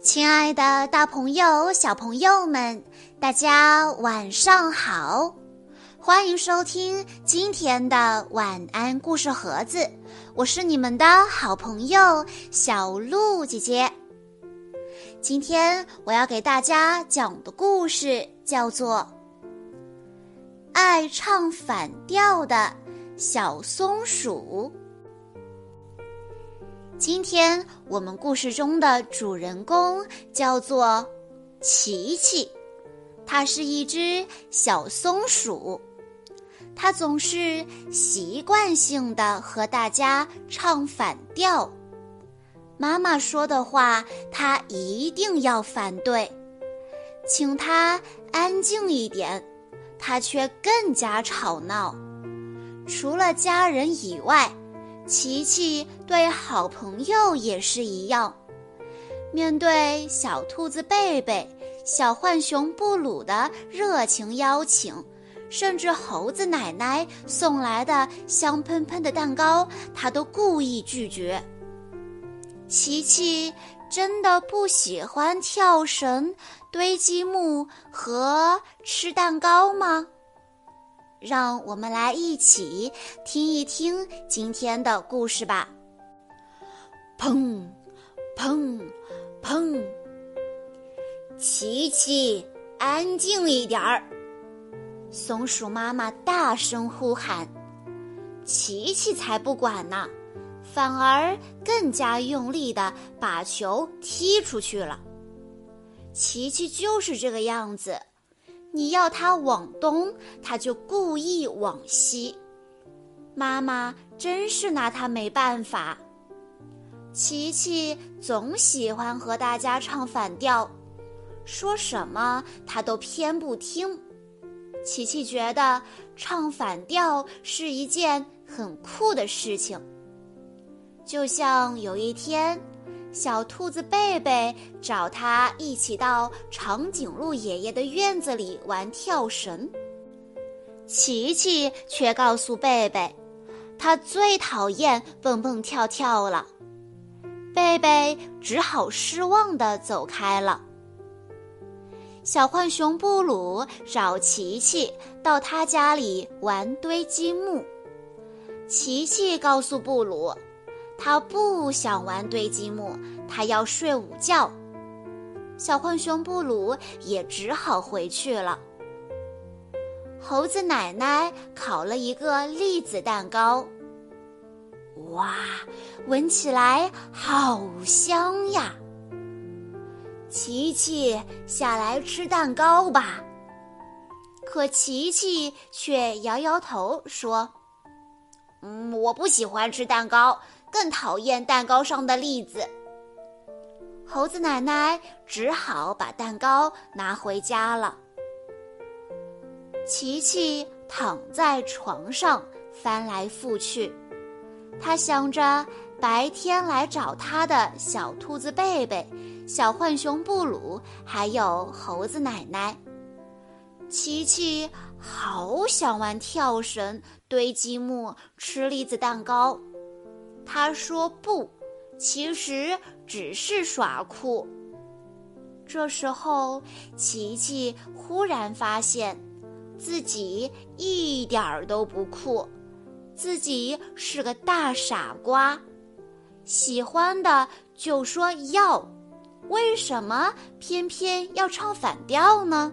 亲爱的，大朋友、小朋友们，大家晚上好！欢迎收听今天的晚安故事盒子，我是你们的好朋友小鹿姐姐。今天我要给大家讲的故事叫做《爱唱反调的小松鼠》。今天我们故事中的主人公叫做琪琪，它是一只小松鼠，它总是习惯性的和大家唱反调。妈妈说的话，它一定要反对，请它安静一点，它却更加吵闹。除了家人以外。琪琪对好朋友也是一样，面对小兔子贝贝、小浣熊布鲁的热情邀请，甚至猴子奶奶送来的香喷喷的蛋糕，他都故意拒绝。琪琪真的不喜欢跳绳、堆积木和吃蛋糕吗？让我们来一起听一听今天的故事吧。砰，砰，砰！琪琪，安静一点儿！松鼠妈妈大声呼喊。琪琪才不管呢，反而更加用力的把球踢出去了。琪琪就是这个样子。你要它往东，它就故意往西。妈妈真是拿它没办法。琪琪总喜欢和大家唱反调，说什么他都偏不听。琪琪觉得唱反调是一件很酷的事情，就像有一天。小兔子贝贝找他一起到长颈鹿爷爷的院子里玩跳绳，琪琪却告诉贝贝，他最讨厌蹦蹦跳跳了。贝贝只好失望地走开了。小浣熊布鲁找琪琪到他家里玩堆积木，琪琪告诉布鲁。他不想玩堆积木，他要睡午觉。小浣熊布鲁也只好回去了。猴子奶奶烤了一个栗子蛋糕，哇，闻起来好香呀！琪琪，下来吃蛋糕吧。可琪琪却摇摇头说：“嗯，我不喜欢吃蛋糕。”更讨厌蛋糕上的栗子。猴子奶奶只好把蛋糕拿回家了。琪琪躺在床上翻来覆去，他想着白天来找他的小兔子贝贝、小浣熊布鲁，还有猴子奶奶。琪琪好想玩跳绳、堆积木、吃栗子蛋糕。他说不，其实只是耍酷。这时候，琪琪忽然发现，自己一点儿都不酷，自己是个大傻瓜。喜欢的就说要，为什么偏偏要唱反调呢？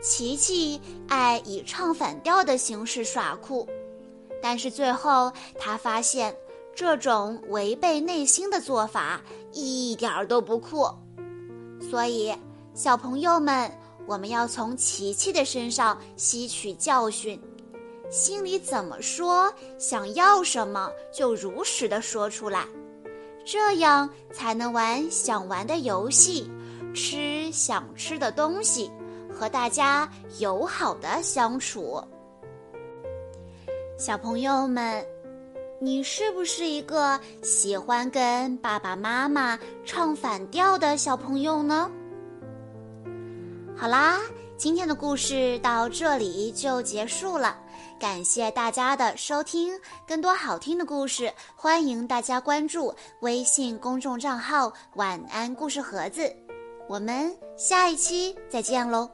琪琪爱以唱反调的形式耍酷。但是最后，他发现这种违背内心的做法一点儿都不酷。所以，小朋友们，我们要从琪琪的身上吸取教训，心里怎么说，想要什么就如实的说出来，这样才能玩想玩的游戏，吃想吃的东西，和大家友好的相处。小朋友们，你是不是一个喜欢跟爸爸妈妈唱反调的小朋友呢？好啦，今天的故事到这里就结束了，感谢大家的收听。更多好听的故事，欢迎大家关注微信公众账号“晚安故事盒子”。我们下一期再见喽！